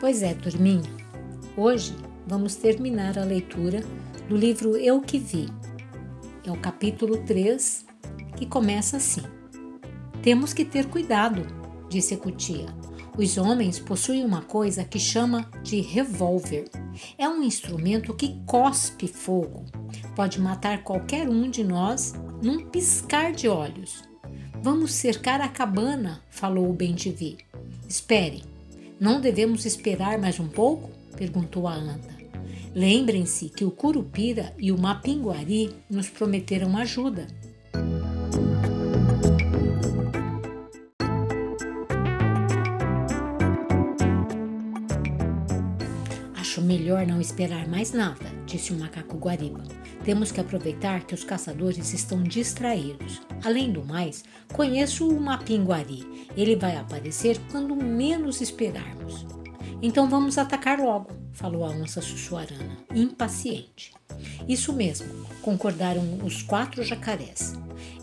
Pois é, turminha. Hoje vamos terminar a leitura do livro Eu que Vi. É o capítulo 3, que começa assim: Temos que ter cuidado, disse Cutia. Os homens possuem uma coisa que chama de revólver. É um instrumento que cospe fogo. Pode matar qualquer um de nós num piscar de olhos. Vamos cercar a cabana, falou o Bentivi. Espere, não devemos esperar mais um pouco? perguntou a anta. Lembrem-se que o Curupira e o Mapinguari nos prometeram ajuda. Acho melhor não esperar mais nada, disse o macaco Guariba. Temos que aproveitar que os caçadores estão distraídos. Além do mais, conheço o Mapinguari. Ele vai aparecer quando menos esperarmos. Então vamos atacar logo, falou a onça sussuarana, impaciente. Isso mesmo, concordaram os quatro jacarés.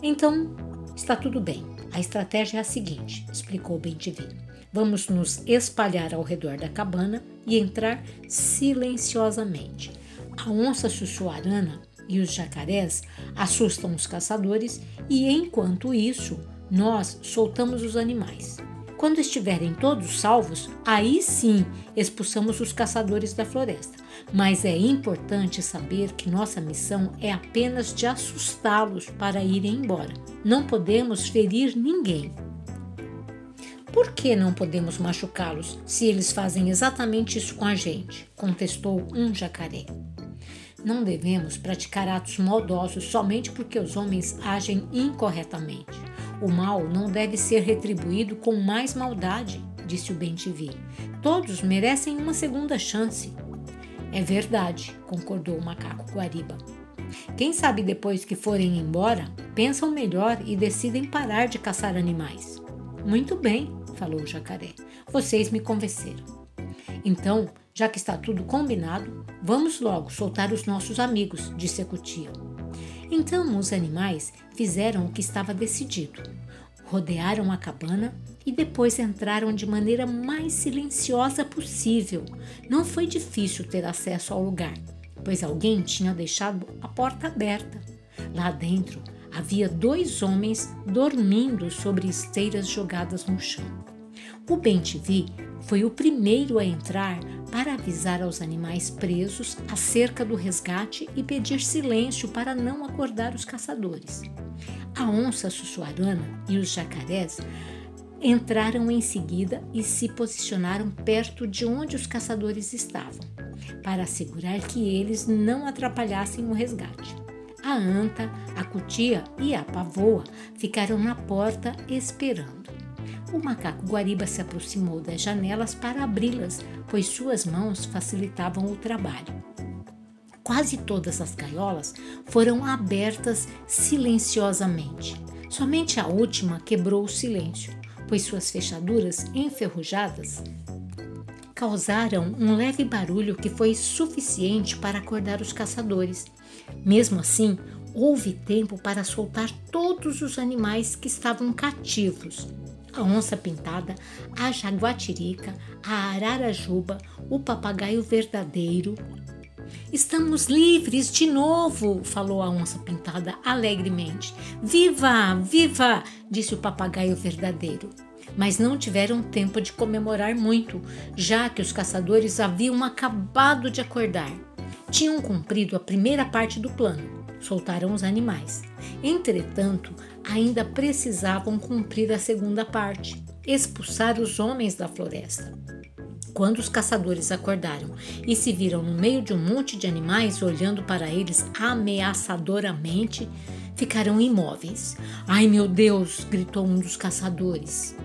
Então, está tudo bem. A estratégia é a seguinte, explicou Bentivi. Vamos nos espalhar ao redor da cabana e entrar silenciosamente. A onça sussuarana e os jacarés assustam os caçadores e, enquanto isso, nós soltamos os animais. Quando estiverem todos salvos, aí sim expulsamos os caçadores da floresta. Mas é importante saber que nossa missão é apenas de assustá-los para irem embora. Não podemos ferir ninguém. Por que não podemos machucá-los se eles fazem exatamente isso com a gente? contestou um jacaré. Não devemos praticar atos maldosos somente porque os homens agem incorretamente. O mal não deve ser retribuído com mais maldade, disse o Bentivi. Todos merecem uma segunda chance. É verdade, concordou o macaco Guariba. Quem sabe depois que forem embora, pensam melhor e decidem parar de caçar animais. Muito bem, falou o jacaré. Vocês me convenceram. Então, já que está tudo combinado, vamos logo soltar os nossos amigos, disse a cutia. Então os animais fizeram o que estava decidido. Rodearam a cabana e depois entraram de maneira mais silenciosa possível. Não foi difícil ter acesso ao lugar, pois alguém tinha deixado a porta aberta. Lá dentro havia dois homens dormindo sobre esteiras jogadas no chão. O Bentivi foi o primeiro a entrar para avisar aos animais presos acerca do resgate e pedir silêncio para não acordar os caçadores. A onça sussuarana e os jacarés entraram em seguida e se posicionaram perto de onde os caçadores estavam, para assegurar que eles não atrapalhassem o resgate. A anta, a cutia e a pavoa ficaram na porta esperando. O macaco Guariba se aproximou das janelas para abri-las, pois suas mãos facilitavam o trabalho. Quase todas as gaiolas foram abertas silenciosamente. Somente a última quebrou o silêncio, pois suas fechaduras enferrujadas causaram um leve barulho que foi suficiente para acordar os caçadores. Mesmo assim, houve tempo para soltar todos os animais que estavam cativos a onça pintada, a jaguatirica, a ararajuba, o papagaio verdadeiro. Estamos livres de novo, falou a onça pintada alegremente. Viva, viva! disse o papagaio verdadeiro. Mas não tiveram tempo de comemorar muito, já que os caçadores haviam acabado de acordar. Tinham cumprido a primeira parte do plano, soltaram os animais. Entretanto, ainda precisavam cumprir a segunda parte, expulsar os homens da floresta. Quando os caçadores acordaram e se viram no meio de um monte de animais olhando para eles ameaçadoramente, ficaram imóveis. Ai meu Deus! gritou um dos caçadores.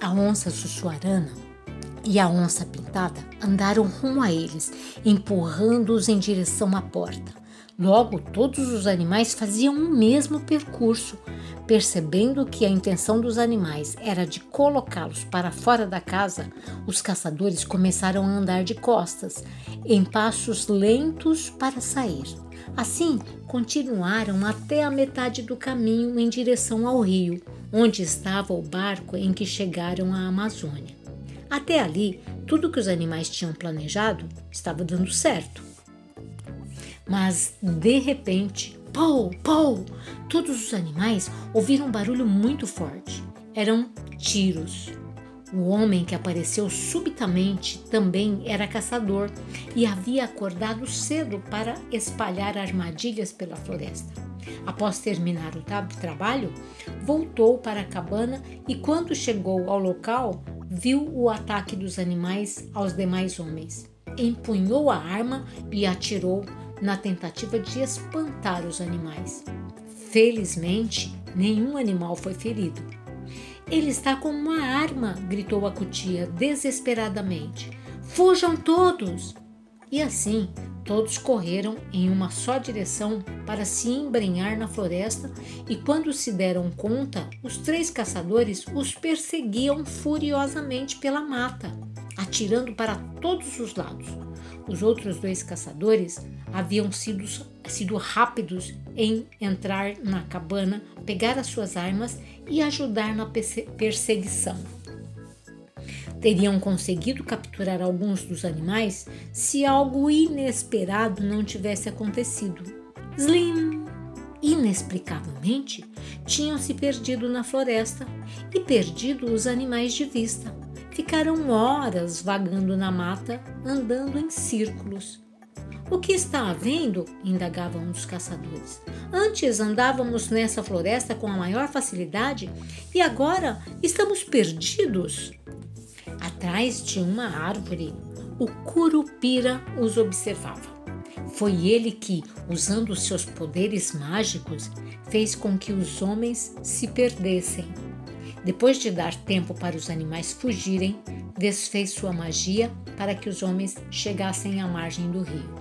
A onça sussuarana e a onça pintada andaram rumo a eles, empurrando-os em direção à porta. Logo, todos os animais faziam o mesmo percurso. Percebendo que a intenção dos animais era de colocá-los para fora da casa, os caçadores começaram a andar de costas, em passos lentos para sair. Assim, continuaram até a metade do caminho em direção ao rio, onde estava o barco em que chegaram à Amazônia. Até ali, tudo que os animais tinham planejado estava dando certo. Mas, de repente, pou, pou, todos os animais ouviram um barulho muito forte. Eram tiros. O homem que apareceu subitamente também era caçador e havia acordado cedo para espalhar armadilhas pela floresta. Após terminar o trabalho, voltou para a cabana e, quando chegou ao local, viu o ataque dos animais aos demais homens. Empunhou a arma e atirou na tentativa de espantar os animais. Felizmente, nenhum animal foi ferido. Ele está com uma arma, gritou a cutia desesperadamente. Fujam todos! E assim, todos correram em uma só direção para se embrenhar na floresta, e quando se deram conta, os três caçadores os perseguiam furiosamente pela mata, atirando para todos os lados. Os outros dois caçadores haviam sido, sido rápidos em entrar na cabana, pegar as suas armas e ajudar na perseguição. Teriam conseguido capturar alguns dos animais se algo inesperado não tivesse acontecido. Slim! Inexplicavelmente, tinham se perdido na floresta e perdido os animais de vista. Ficaram horas vagando na mata, andando em círculos. O que está havendo? indagava um dos caçadores. Antes andávamos nessa floresta com a maior facilidade e agora estamos perdidos. Atrás de uma árvore, o curupira os observava. Foi ele que, usando seus poderes mágicos, fez com que os homens se perdessem. Depois de dar tempo para os animais fugirem, desfez sua magia para que os homens chegassem à margem do rio.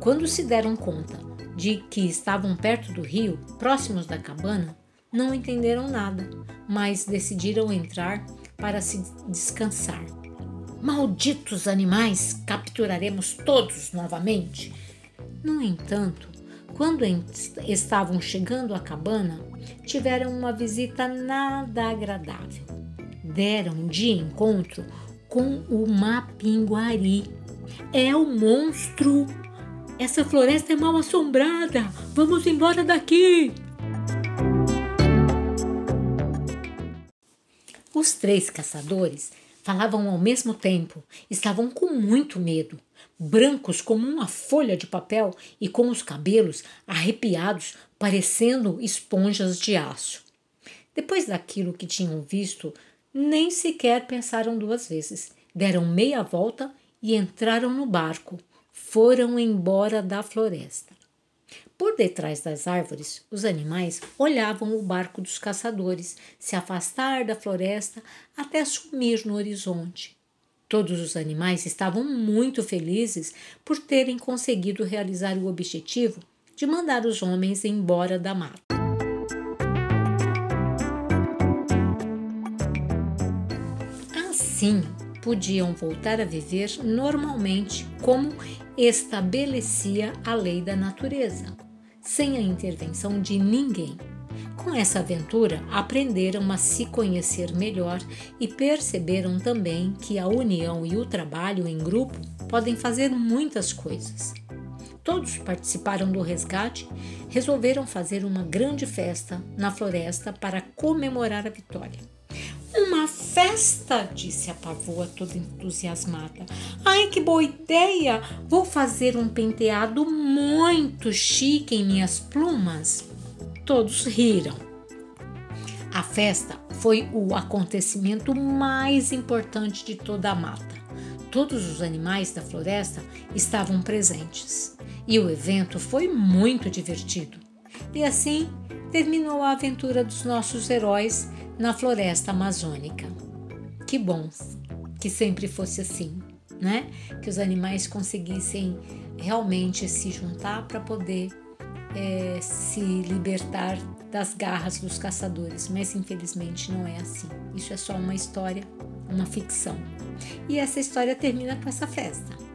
Quando se deram conta de que estavam perto do rio, próximos da cabana, não entenderam nada, mas decidiram entrar para se descansar. Malditos animais, capturaremos todos novamente. No entanto, quando estavam chegando à cabana, tiveram uma visita nada agradável. Deram de encontro com o Mapinguari. É o monstro essa floresta é mal assombrada. Vamos embora daqui. Os três caçadores falavam ao mesmo tempo. Estavam com muito medo, brancos como uma folha de papel e com os cabelos arrepiados, parecendo esponjas de aço. Depois daquilo que tinham visto, nem sequer pensaram duas vezes. Deram meia volta e entraram no barco foram embora da floresta. Por detrás das árvores, os animais olhavam o barco dos caçadores se afastar da floresta até sumir no horizonte. Todos os animais estavam muito felizes por terem conseguido realizar o objetivo de mandar os homens embora da mata. Assim, podiam voltar a viver normalmente como estabelecia a lei da natureza, sem a intervenção de ninguém. Com essa aventura, aprenderam a se conhecer melhor e perceberam também que a união e o trabalho em grupo podem fazer muitas coisas. Todos participaram do resgate, resolveram fazer uma grande festa na floresta para comemorar a vitória. Uma festa, disse a pavoa toda entusiasmada. Ai, que boa ideia! Vou fazer um penteado muito chique em minhas plumas. Todos riram. A festa foi o acontecimento mais importante de toda a mata. Todos os animais da floresta estavam presentes e o evento foi muito divertido. E assim terminou a aventura dos nossos heróis na floresta amazônica. Que bom que sempre fosse assim, né? Que os animais conseguissem realmente se juntar para poder é, se libertar das garras dos caçadores, mas infelizmente não é assim. Isso é só uma história, uma ficção. E essa história termina com essa festa.